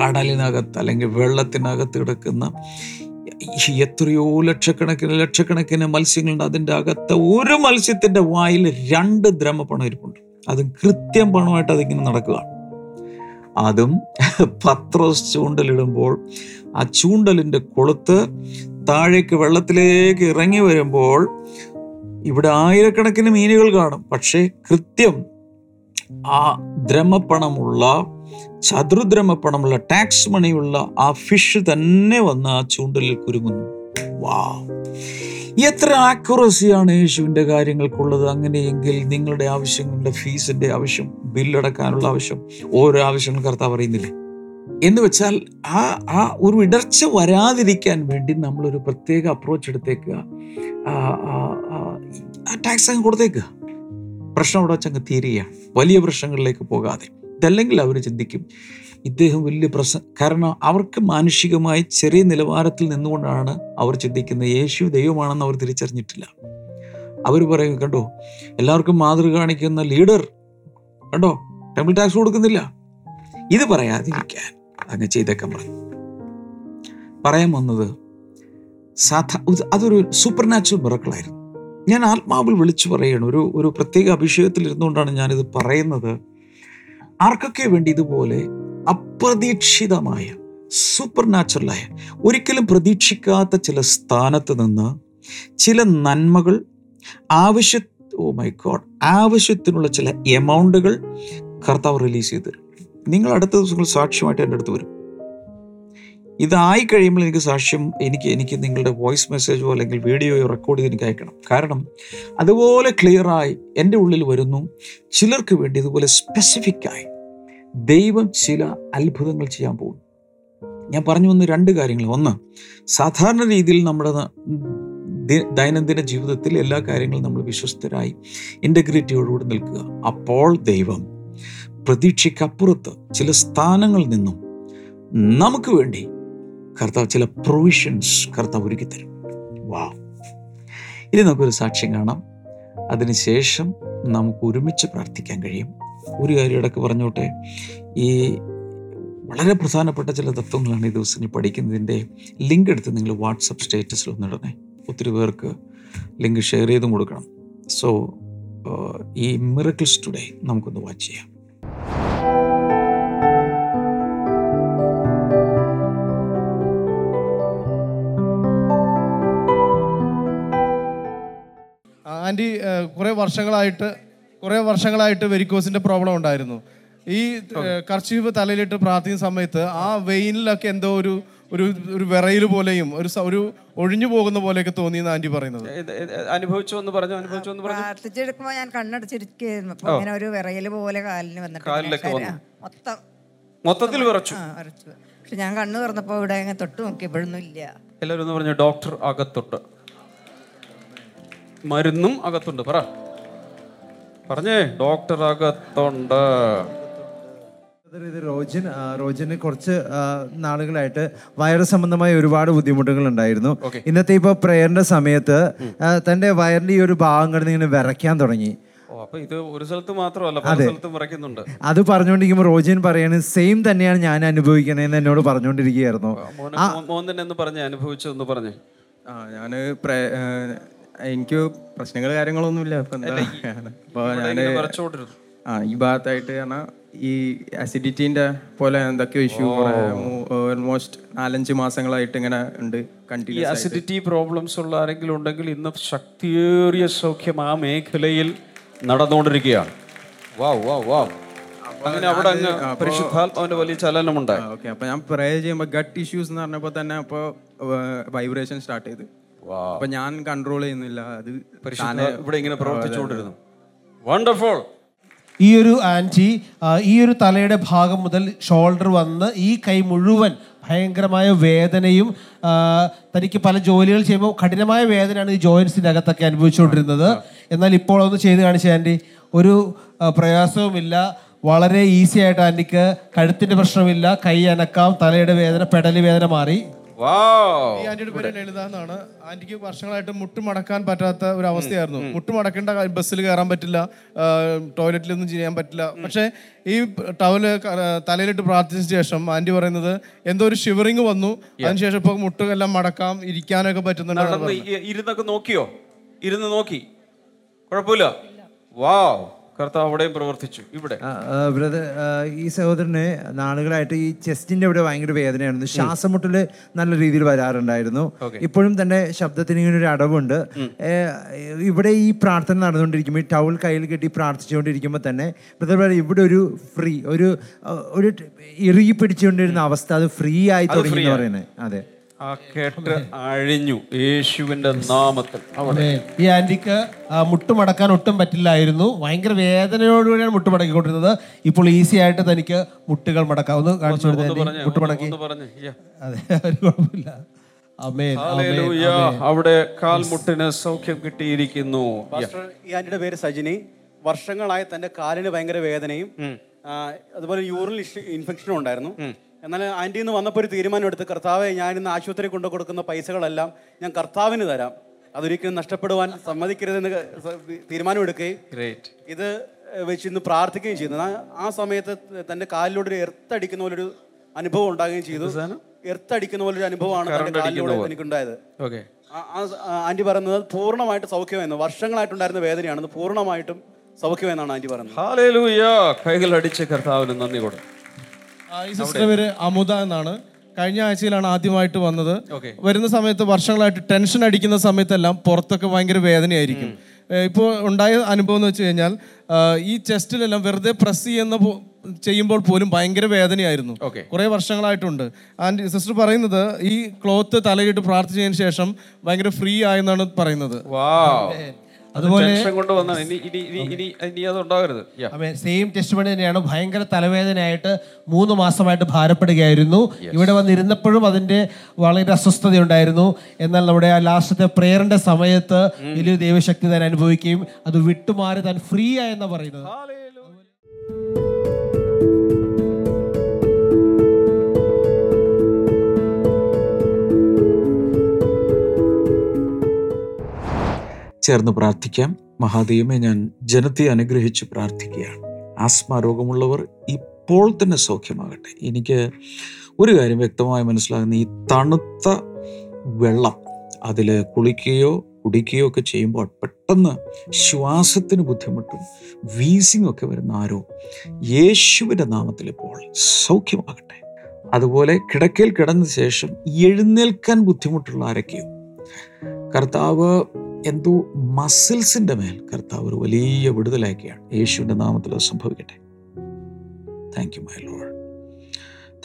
S2: കടലിനകത്ത് അല്ലെങ്കിൽ വെള്ളത്തിനകത്ത് കിടക്കുന്ന എത്രയോ ലക്ഷക്കണക്കിന് ലക്ഷക്കണക്കിന് മത്സ്യങ്ങളുണ്ട്. അതിന്റെ അകത്ത് ഒരു മത്സ്യത്തിന്റെ വായിൽ രണ്ട് ദ്രമപണം ഇരിപ്പുണ്ട്. അത് കൃത്യം പണമായിട്ട് അതിങ്ങനെ നടക്കുക. അതും പത്രോസ് ചൂണ്ടലിടുമ്പോൾ ആ ചൂണ്ടലിന്റെ കൊളുത്ത് താഴേക്ക് വെള്ളത്തിലേക്ക് ഇറങ്ങി വരുമ്പോൾ ഇവിടെ ആയിരക്കണക്കിന് മീനുകൾ കാണും. പക്ഷേ കൃത്യം ആ ദ്രമപ്പണമുള്ള ചതുർദ്രമപ്പണമുള്ള ടാക്സ് മണിയുള്ള ആ ഫിഷ് തന്നെ വന്ന് ആ ചൂണ്ടലിൽ കുരുങ്ങുന്നു. വാ. എത്ര ആക്യുറസിയാണ് യേശുവിന്റെ കാര്യങ്ങൾക്കുള്ളത്? അങ്ങനെയെങ്കിൽ നിങ്ങളുടെ ആവശ്യങ്ങളുടെ ഫീസിന്റെ ആവശ്യം ബില്ലടക്കാനുള്ള ആവശ്യം ഓരോ ആവശ്യങ്ങളും കർത്താവ് അറിയുന്നില്ലേ? എന്ന് വെച്ചാൽ ആ ആ ഒരു ഇടർച്ച വരാതിരിക്കാൻ വേണ്ടി നമ്മളൊരു പ്രത്യേക അപ്രോച്ച് എടുത്തേക്കുക. ആ ടാക്സ് അങ്ങ് കൊടുത്തേക്കുക. പ്രശ്നം അവിടെ വെച്ചങ്ങ് തീരുകയാണ് വലിയ പ്രശ്നങ്ങളിലേക്ക് പോകാതെ. ഇതല്ലെങ്കിൽ അവർ ചിന്തിക്കും ഇദ്ദേഹം വലിയ പ്രശ്നം കാരണം അവർക്ക് മാനുഷികമായി ചെറിയ നിലവാരത്തിൽ നിന്നുകൊണ്ടാണ് അവർ ചിന്തിക്കുന്നത് യേശു ദൈവമാണെന്ന് അവർ തിരിച്ചറിഞ്ഞിട്ടില്ല. അവർ പറയും കണ്ടോ എല്ലാവർക്കും മാതൃക കാണിക്കുന്ന ലീഡർ കണ്ടോ ടെമ്പിൾ ടാക്സ് കൊടുക്കുന്നില്ല. ഇത് പറയാതിരിക്കാൻ. അങ്ങ് ചെയ്തൊക്കെ പറഞ്ഞു പറയാൻ വന്നത് സാധാ അതൊരു സൂപ്പർ നാച്ചുറൽ മിറക്കിളായിരുന്നു ഞാൻ ആത്മാവിൽ വിളിച്ചു പറയണം ഒരു ഒരു പ്രത്യേക അഭിഷേകത്തിൽ ഇരുന്നുകൊണ്ടാണ് ഞാനിത് പറയുന്നത്. ആർക്കൊക്കെ വേണ്ടി ഇതുപോലെ അപ്രതീക്ഷിതമായ സൂപ്പർ നാച്ചുറലായ ഒരിക്കലും പ്രതീക്ഷിക്കാത്ത ചില സ്ഥാനത്ത് നിന്ന് ചില നന്മകൾ ആവശ്യ ഓ മൈ ഗോഡ് ആവശ്യത്തിനുള്ള ചില എമൗണ്ടുകൾ കർത്താവ് റിലീസ് ചെയ്ത് തരും. നിങ്ങൾ അടുത്ത ദിവസങ്ങൾ സാക്ഷ്യമായിട്ട് എന്റെ അടുത്ത് വരും. ഇതായി കഴിയുമ്പോൾ എനിക്ക് സാക്ഷ്യം എനിക്ക് എനിക്ക് നിങ്ങളുടെ വോയിസ് മെസ്സേജോ അല്ലെങ്കിൽ വീഡിയോയോ റെക്കോർഡ് ചെയ്ത് എനിക്ക് അയക്കണം. കാരണം അതുപോലെ ക്ലിയറായി എന്റെ ഉള്ളിൽ വരുന്നു. ചിലർക്ക് വേണ്ടി ഇതുപോലെ സ്പെസിഫിക്കായി ദൈവം ചില അത്ഭുതങ്ങൾ ചെയ്യാൻ പോകുന്നു. ഞാൻ പറഞ്ഞു വന്ന രണ്ട് കാര്യങ്ങൾ. ഒന്ന് സാധാരണ രീതിയിൽ നമ്മുടെ ദൈനംദിന ജീവിതത്തിൽ എല്ലാ കാര്യങ്ങളും നമ്മൾ വിശ്വസ്തരായി ഇന്റഗ്രിറ്റിയോടുകൂടി നിൽക്കുക. അപ്പോൾ ദൈവം പ്രതീക്ഷയ്ക്കപ്പുറത്ത് ചില സ്ഥാനങ്ങളിൽ നിന്നും നമുക്ക് വേണ്ടി കർത്താവ് ചില പ്രൊവിഷൻസ് കർത്താവ് ഒരുക്കി തരും. വാ ഇനി നമുക്കൊരു സാക്ഷ്യം കാണാം. അതിനുശേഷം നമുക്ക് ഒരുമിച്ച് പ്രാർത്ഥിക്കാൻ കഴിയും. ഒരു കാര്യം ഇടയ്ക്ക് പറഞ്ഞോട്ടെ? ഈ വളരെ പ്രധാനപ്പെട്ട ചില തത്വങ്ങളാണ് ഈ ദിവസം ദിവസങ്ങൾ പഠിക്കുന്നതിന്റെ ലിങ്ക് എടുത്ത് നിങ്ങൾ വാട്സപ്പ് സ്റ്റേറ്റസിൽ ഒന്നിടണേ. ഒത്തിരി പേർക്ക് ലിങ്ക് ഷെയർ ചെയ്തും കൊടുക്കണം. സോ ഈ മിറക്കിൾസ് ടുഡേ നമുക്കൊന്ന് വാച്ച് ചെയ്യാം.
S3: ആന്റി കുറേ വർഷങ്ങളായിട്ട് കുറേ വർഷങ്ങളായിട്ട് വെരിക്കോസിന്റെ പ്രോബ്ലം ഉണ്ടായിരുന്നു. ഈ കർച്ചീഫ് തലയിലിട്ട് പ്രാർത്ഥിക്കുന്ന സമയത്ത് ആ വെയിനിലൊക്കെ എന്തോ ഒരു ഒരു ഒരു വിറയിൽ പോലെയും ഒരു ഒരു ഒഴിഞ്ഞു പോകുന്ന പോലെയൊക്കെ തോന്നി ആന്റി പറയുന്നത്.
S4: അനുഭവിച്ചു എന്ന് പറഞ്ഞു? അനുഭവിച്ചു എന്ന് പറഞ്ഞു?
S5: പ്രാർത്ഥിച്ചെടുക്കുമ്പോൾ ഞാൻ കണ്ണടച്ചിരിക്കുന്നു അപ്പൊ ഇങ്ങനെ ഒരു വിറയിൽ പോലെ കാലിന് വന്നിട്ട് മൊത്തം.
S4: മൊത്തത്തിൽ വിറച്ചു.
S5: ആ വരച്ചു പക്ഷെ ഞാൻ കണ്ണു തുറന്നപ്പോ ഇവിടെ അങ്ങനെ തൊട്ട് നോക്കിയപ്പോഴൊന്നും ഇല്ല.
S4: എല്ലാവരും പറഞ്ഞു ഡോക്ടർ അകത്തുണ്ട് മരുന്നും അകത്തുണ്ട് പറ. പറഞ്ഞേ ഡോക്ടർ അകത്തുണ്ട്
S6: ഇത് റോജിൻ റോജിന് കുറച്ച് നാളുകളായിട്ട് വയറ് സംബന്ധമായ ഒരുപാട് ബുദ്ധിമുട്ടുകൾ ഉണ്ടായിരുന്നു. ഇന്നത്തെ ഇപ്പൊ പ്രേയറിന്റെ സമയത്ത് തന്റെ വയറിന്റെ ഈ ഒരു ഭാഗം കിടന്ന് ഇങ്ങനെ വിറയ്ക്കാൻ തുടങ്ങി.
S4: ഇത് ഒരു സ്ഥലത്ത് മാത്രമല്ല പല സ്ഥലത്തും വിറയ്ക്കുന്നുണ്ട്.
S6: അത് പറഞ്ഞുകൊണ്ടിരിക്കുമ്പോൾ റോജിൻ പറയാണ് സെയിം തന്നെയാണ് ഞാൻ അനുഭവിക്കണേന്ന് എന്നോട് പറഞ്ഞുകൊണ്ടിരിക്കുകയായിരുന്നു.
S4: മോൻ തന്നെ എന്ന് പറഞ്ഞേ അനുഭവിച്ചതെന്ന് പറഞ്ഞേ.
S7: ആ ഞാൻ പ്രേ- ഏഹ് എനിക്ക് പ്രശ്നങ്ങൾ കാര്യങ്ങളൊന്നുമില്ല. അപ്പൊ
S4: ഞാൻ
S7: ആ ഈ ഭാഗത്തായിട്ട് പറഞ്ഞാൽ ഈ അസിഡിറ്റിന്റെ പോലെ എന്തൊക്കെയോ ഇഷ്യൂ ഓൾമോസ്റ്റ് നാലഞ്ച് മാസങ്ങളായിട്ട് ഇങ്ങനെ ഉണ്ട് കണ്ടിന്യൂ
S4: അസിഡിറ്റി പ്രോബ്ലംസ് ഉള്ള ആരെങ്കിലും ഉണ്ടെങ്കിൽ ഇന്ന് ശക്തിയേറിയ സൗഖ്യം ആ മേഖലയിൽ നടന്നുകൊണ്ടിരിക്കുകയാണ്. വാവ് വാവ് വാവ് അങ്ങനെ അവിടെ അങ്ങ് പരിശുദ്ധാത്മാവിന്റെ വലിയ ചലനമുണ്ടായി.
S7: ഓക്കെ. അപ്പൊ ഞാൻ പ്രേ ചെയ്യുമ്പോൾ ഗട്ട് ഇഷ്യൂസ് എന്ന് പറഞ്ഞപ്പോ തന്നെ അപ്പോൾ വൈബ്രേഷൻ സ്റ്റാർട്ട് ചെയ്ത്. അപ്പൊ ഞാൻ കൺട്രോൾ ചെയ്യുന്നില്ല. അത്
S4: ഇവിടെ ഇങ്ങനെ പ്രവർത്തിച്ചുകൊണ്ടിരുന്നു. വണ്ടർഫുൾ
S8: ഈ ഒരു ആന്റി ഈ ഒരു തലയുടെ ഭാഗം മുതൽ ഷോൾഡർ വന്ന് ഈ കൈ മുഴുവൻ ഭയങ്കരമായ വേദനയും തനിക്ക് പല ജോലികൾ ചെയ്യുമ്പോൾ കഠിനമായ വേദനയാണ് ഈ ജോയിൻസിന്റെ അകത്തൊക്കെ അനുഭവിച്ചുകൊണ്ടിരുന്നത്. എന്നാൽ ഇപ്പോൾ ഒന്ന് ചെയ്ത് കാണിച്ച ആന്റി. ഒരു പ്രയാസവുമില്ല. വളരെ ഈസി ആയിട്ട് ആന്റിക്ക് കഴുത്തിന്റെ പ്രശ്നമില്ല കൈ അനക്കാം. തലയുടെ വേദന പെടലി വേദന മാറി.
S3: ഈ ആന്റിയുടെ പേര് ലളിത എന്നാണ്. ആന്റിക്ക് വർഷങ്ങളായിട്ട് മുട്ടുമടക്കാൻ പറ്റാത്ത ഒരു അവസ്ഥയായിരുന്നു. മുട്ടുമടക്കേണ്ട ബസ്സിൽ കയറാൻ പറ്റില്ല ടോയ്ലറ്റിലൊന്നും ചെയ്യാൻ പറ്റില്ല. പക്ഷേ ഈ ടവൽ തലയിലിട്ട് പ്രാർത്ഥിച്ച ശേഷം ആന്റി പറയുന്നത് എന്തോ ഒരു ഷിവറിങ് വന്നു. അതിനുശേഷം ഇപ്പൊ മുട്ടുകെല്ലാം മടക്കാം ഇരിക്കാനൊക്കെ പറ്റുന്നുണ്ട്
S4: ഇരുന്നൊക്കെ നോക്കിയോ? ഇരുന്ന് നോക്കി. കുഴപ്പമില്ല. വാവ് കർത്താവ് അവിടെയും പ്രവർത്തിച്ചു. ഇവിടെ.
S6: ബ്രദർ ഈ സഹോദരന് നാളുകളായിട്ട് ഈ ചെസ്റ്റിന്റെ ഇവിടെ ഭയങ്കര വേദനയായിരുന്നു. ശ്വാസമുട്ടൽ നല്ല രീതിയിൽ വരാറുണ്ടായിരുന്നു. ഇപ്പോഴും തന്നെ ശബ്ദത്തിന് ഇങ്ങനെ ഒരു അടവുണ്ട്. ഇവിടെ ഈ പ്രാർത്ഥന നടന്നുകൊണ്ടിരിക്കുമ്പോൾ ഈ ടൗൾ കയ്യിൽ കെട്ടി പ്രാർത്ഥിച്ചുകൊണ്ടിരിക്കുമ്പോൾ തന്നെ ബ്രദർ പറയും ഇവിടെ ഒരു ഫ്രീ ഒരു ഒരു ഇറുകി പിടിച്ചുകൊണ്ടിരുന്ന അവസ്ഥ അത് ഫ്രീ ആയി തുടങ്ങി എന്ന് പറയുന്നത്. അതെ.
S4: ആ കേട്ട് അഴിഞ്ഞു യേശുവിന്റെ നാമത്തിൽ.
S8: ഈ ആന്റിക്ക് മുട്ടുമടക്കാൻ ഒട്ടും പറ്റില്ലായിരുന്നു. ഭയങ്കര വേദനയോടുകൂടിയാണ് മുട്ടുമടക്കിക്കൊണ്ടിരുന്നത്. ഇപ്പോൾ ഈസി ആയിട്ട് തനിക്ക് മുട്ടുകൾ മടക്കാം. ഒന്ന് കാണിച്ചു കൊടുത്തേ മുട്ടുമടക്കി അതെ ഒരു കുഴപ്പമില്ല.
S4: അവിടെ കാൽമുട്ടിന് സൗഖ്യം കിട്ടിയിരിക്കുന്നു.
S9: ഈ ആന്റിയുടെ പേര് സജിനി. വർഷങ്ങളായി തന്റെ കാലിന് ഭയങ്കര വേദനയും അതുപോലെ യൂറിൻ ഇൻഫെക്ഷനും ഉണ്ടായിരുന്നു. എന്നാൽ ആന്റിയിൽ ഇന്ന് വന്നപ്പോൾ ഒരു തീരുമാനം എടുത്ത് കർത്താവെ ഞാൻ ഇന്ന് ആശുപത്രി കൊണ്ടു കൊടുക്കുന്ന പൈസകളെല്ലാം ഞാൻ കർത്താവിന് തരാം. അതൊരിക്കലും നഷ്ടപ്പെടുവാൻ സമ്മതിക്കരുതെന്ന് തീരുമാനം എടുക്കുകയും
S4: ഗ്രേറ്റ്
S9: ഇത് വെച്ച് ഇന്ന് പ്രാർത്ഥിക്കുകയും ചെയ്യുന്നു ആ- സമയത്ത് തന്റെ കാലിലൂടെ ഒരു എർത്തടിക്കുന്ന പോലൊരു അനുഭവം ഉണ്ടാകുകയും ചെയ്തു. എർത്തടിക്കുന്ന പോലൊരു അനുഭവമാണ്
S4: Current
S9: കാലിലൂടെ. എനിക്കുണ്ടായത്
S4: ഓക്കെ
S9: ആ- ആ സ- ആ ആന്റി പറയുന്നത് പൂർണമായിട്ട് സൗഖ്യമായിരുന്നു. വർഷങ്ങളായിട്ടുണ്ടായിരുന്ന വേദനയാണ്. പൂർണമായിട്ടും സൗഖ്യമെന്നാണ് ആന്റി പറയുന്നത്.
S4: കൈകൾ അടിച്ച് കർത്താവിന് നന്ദി കൊടുക്കും
S3: ഈ സിസ്റ്റർ പേര് അമുദ എന്നാണ്. കഴിഞ്ഞ ആഴ്ചയിലാണ് ആദ്യമായിട്ട് വന്നത്. വരുന്ന സമയത്ത് വർഷങ്ങളായിട്ട് ടെൻഷൻ അടിക്കുന്ന സമയത്തെല്ലാം പുറത്തൊക്കെ ഭയങ്കര വേദനയായിരിക്കും. ഇപ്പോൾ ഉണ്ടായ അനുഭവം എന്ന് വെച്ച് കഴിഞ്ഞാൽ ഈ ചെസ്റ്റിലെല്ലാം വെറുതെ പ്രസ് ചെയ്യുന്ന ചെയ്യുമ്പോൾ പോലും ഭയങ്കര വേദനയായിരുന്നു. കുറെ വർഷങ്ങളായിട്ടുണ്ട്. ആൻഡ് സിസ്റ്റർ പറയുന്നത് ഈ ക്ലോത്ത് തലയിട്ട് പ്രാർത്ഥിച്ചതിന് ശേഷം ഭയങ്കര ഫ്രീ ആയെന്നാണ് പറയുന്നത്.
S4: വാവ്.
S8: അതുപോലെ
S4: ടെൻഷൻ കൊണ്ട് വന്നാണ് ഇനി ഇനി ഇനി ഇനി ഇനി അത് ഉണ്ടാകരുത്. Yeah.
S8: അമേ സെയിം ടെസ്റ്റ് പണി തന്നെയാണ്. ഭയങ്കര തലവേദനയായിട്ട് മൂന്ന് മാസമായിട്ട് ഭാരപ്പെടുകയായിരുന്നു. ഇവിടെ വന്നിരുന്നപ്പോഴും അതിന്റെ വളരെ അസ്വസ്ഥതയുണ്ടായിരുന്നു. എന്നാൽ നമ്മുടെ ആ ലാസ്റ്റത്തെ പ്രേയറിന്റെ സമയത്ത് വലിയ ദൈവശക്തി താൻ അനുഭവിക്കുകയും അത് വിട്ടുമാറി താൻ ഫ്രീ ആയെന്നാണ് പറയുന്നത്.
S2: ചേർന്ന് പ്രാർത്ഥിക്കാം. മഹാദൈവമേ ഞാൻ ജനത്തെ അനുഗ്രഹിച്ച് പ്രാർത്ഥിക്കുകയാണ്. ആസ്മ രോഗമുള്ളവർ ഇപ്പോൾ തന്നെ സൗഖ്യമാകട്ടെ. എനിക്ക് ഒരു കാര്യം വ്യക്തമായി മനസ്സിലാകുന്ന. ഈ തണുത്ത വെള്ളം അതിൽ കുളിക്കുകയോ കുടിക്കുകയോ ഒക്കെ ചെയ്യുമ്പോൾ പെട്ടെന്ന് ശ്വാസത്തിന് ബുദ്ധിമുട്ടും വീസിങ് ഒക്കെ വരുന്ന ആരോ യേശുവിന്റെ നാമത്തിൽ ഇപ്പോൾ സൗഖ്യമാകട്ടെ. അതുപോലെ കിടക്കയിൽ കിടന്ന ശേഷം എഴുന്നേൽക്കാൻ ബുദ്ധിമുട്ടുള്ള ആരൊക്കെയോ? കർത്താവ് എന്തോ മസിൽസിന്റെ മേൽ കർത്താവ് ഒരു വലിയ വിടുതലാക്കിയാണ്. യേശുവിന്റെ നാമത്തിൽ അത് സംഭവിക്കട്ടെ. Thank you my Lord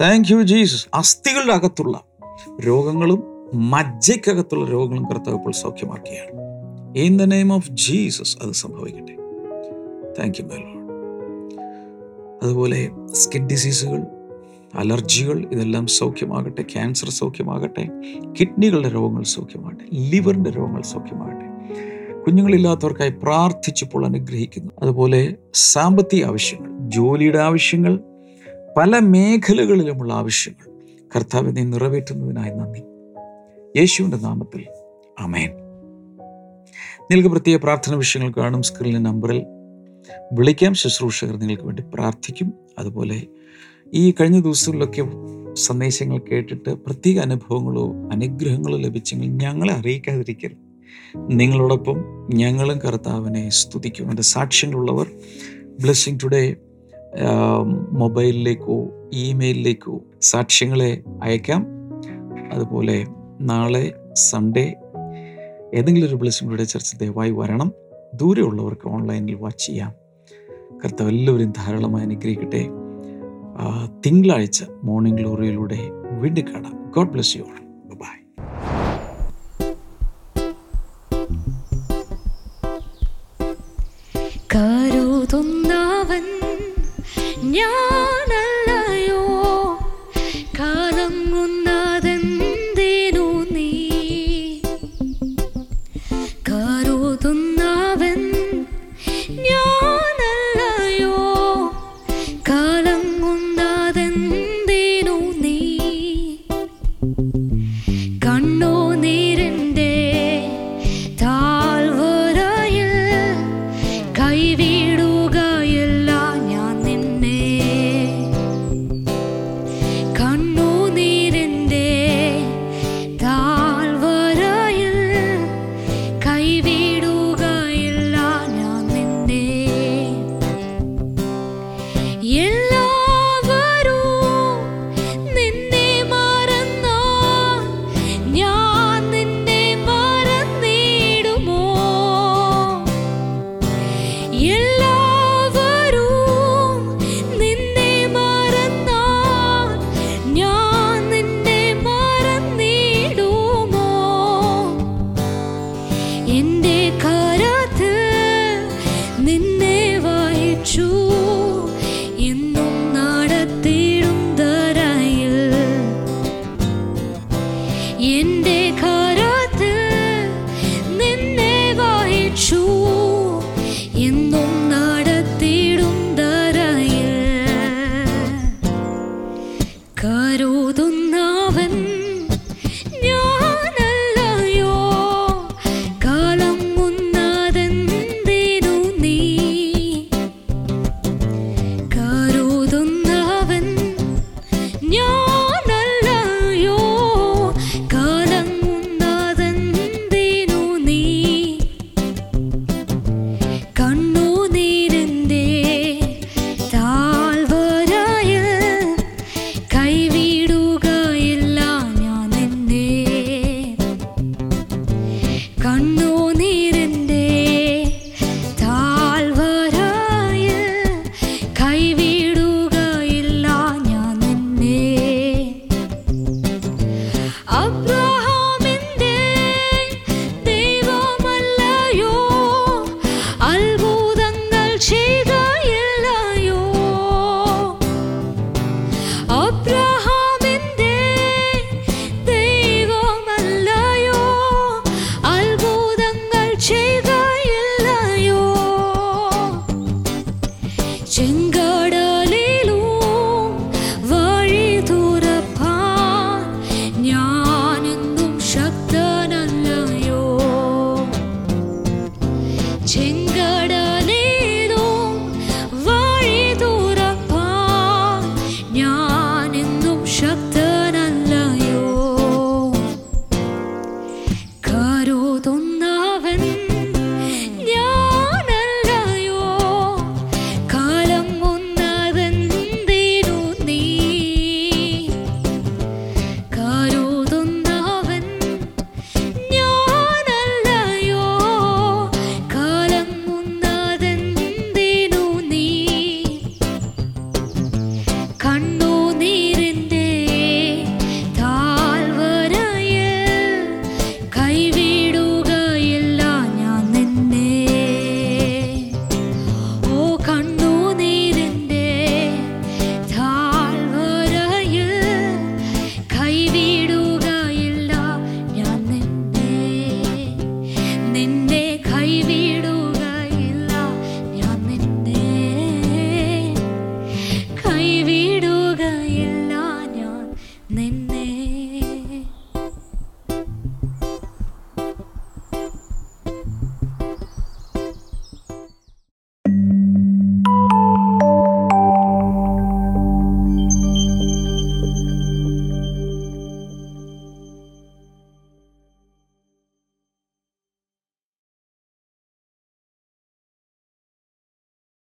S2: thank you Jesus അസ്ഥികളുടെ അകത്തുള്ള രോഗങ്ങളും മജ്ജയ്ക്കകത്തുള്ള രോഗങ്ങളും കർത്താവ് ഇപ്പോൾ സൗഖ്യമാക്കിയാണ് in the name of Jesus അത് സംഭവിക്കട്ടെ. താങ്ക് യു മൈ ലോഡ് അതുപോലെ സ്കിൻ ഡിസീസുകൾ അലർജികൾ ഇതെല്ലാം സൗഖ്യമാകട്ടെ. ക്യാൻസർ സൗഖ്യമാകട്ടെ. കിഡ്നികളുടെ രോഗങ്ങൾ സൗഖ്യമാകട്ടെ. ലിവറിന്റെ രോഗങ്ങൾ സൗഖ്യമാകട്ടെ. കുഞ്ഞുങ്ങളില്ലാത്തവർക്കായി പ്രാർത്ഥിച്ചപ്പോൾ അനുഗ്രഹിക്കുന്നു. അതുപോലെ സാമ്പത്തിക ആവശ്യങ്ങൾ ജോലിയുടെ ആവശ്യങ്ങൾ പല മേഖലകളിലുമുള്ള ആവശ്യങ്ങൾ കർത്താവിനെ നിറവേറ്റുന്നതിനായി നന്ദി. യേശുവിന്റെ നാമത്തിൽ അമേൻ നിങ്ങൾക്ക് പ്രത്യേക പ്രാർത്ഥന വിഷയങ്ങൾ കാണും. സ്ക്രീനിലെ നമ്പറിൽ വിളിക്കാം. ശുശ്രൂഷകർ നിങ്ങൾക്ക് വേണ്ടി പ്രാർത്ഥിക്കും. അതുപോലെ ഈ കഴിഞ്ഞ ദിവസങ്ങളിലൊക്കെ സന്ദേശങ്ങൾ കേട്ടിട്ട് പ്രത്യേക അനുഭവങ്ങളോ അനുഗ്രഹങ്ങളോ ലഭിച്ചെങ്കിൽ ഞങ്ങളെ അറിയിക്കാതിരിക്കരുത്. നിങ്ങളോടൊപ്പം ഞങ്ങളും കർത്താവിനെ സ്തുതിക്കും. എന്റെ സാക്ഷ്യങ്ങളുള്ളവർ ബ്ലെസ്സിങ് ടുഡേ മൊബൈലിലേക്കോ ഇമെയിലിലേക്കോ സാക്ഷ്യങ്ങളെ അയക്കാം. അതുപോലെ നാളെ സൺഡേ ഏതെങ്കിലും ഒരു ബ്ലെസ്സിങ് ടുഡേ ചർച്ച ദയവായി വരണം. ദൂരെയുള്ളവർക്ക് ഓൺലൈനിൽ വാച്ച് ചെയ്യാം. കർത്താവ് എല്ലാവരും ധാരാളമായി അനുഗ്രഹിക്കട്ടെ. തിങ്കളാഴ്ച മോർണിംഗ് ഗ്ലോറിയിലൂടെ വീണ്ടും കാണാം. ഗോഡ് ബ്ലെസ് യു ഓൾ
S10: കരുതുന്നവൻ ഞാൻ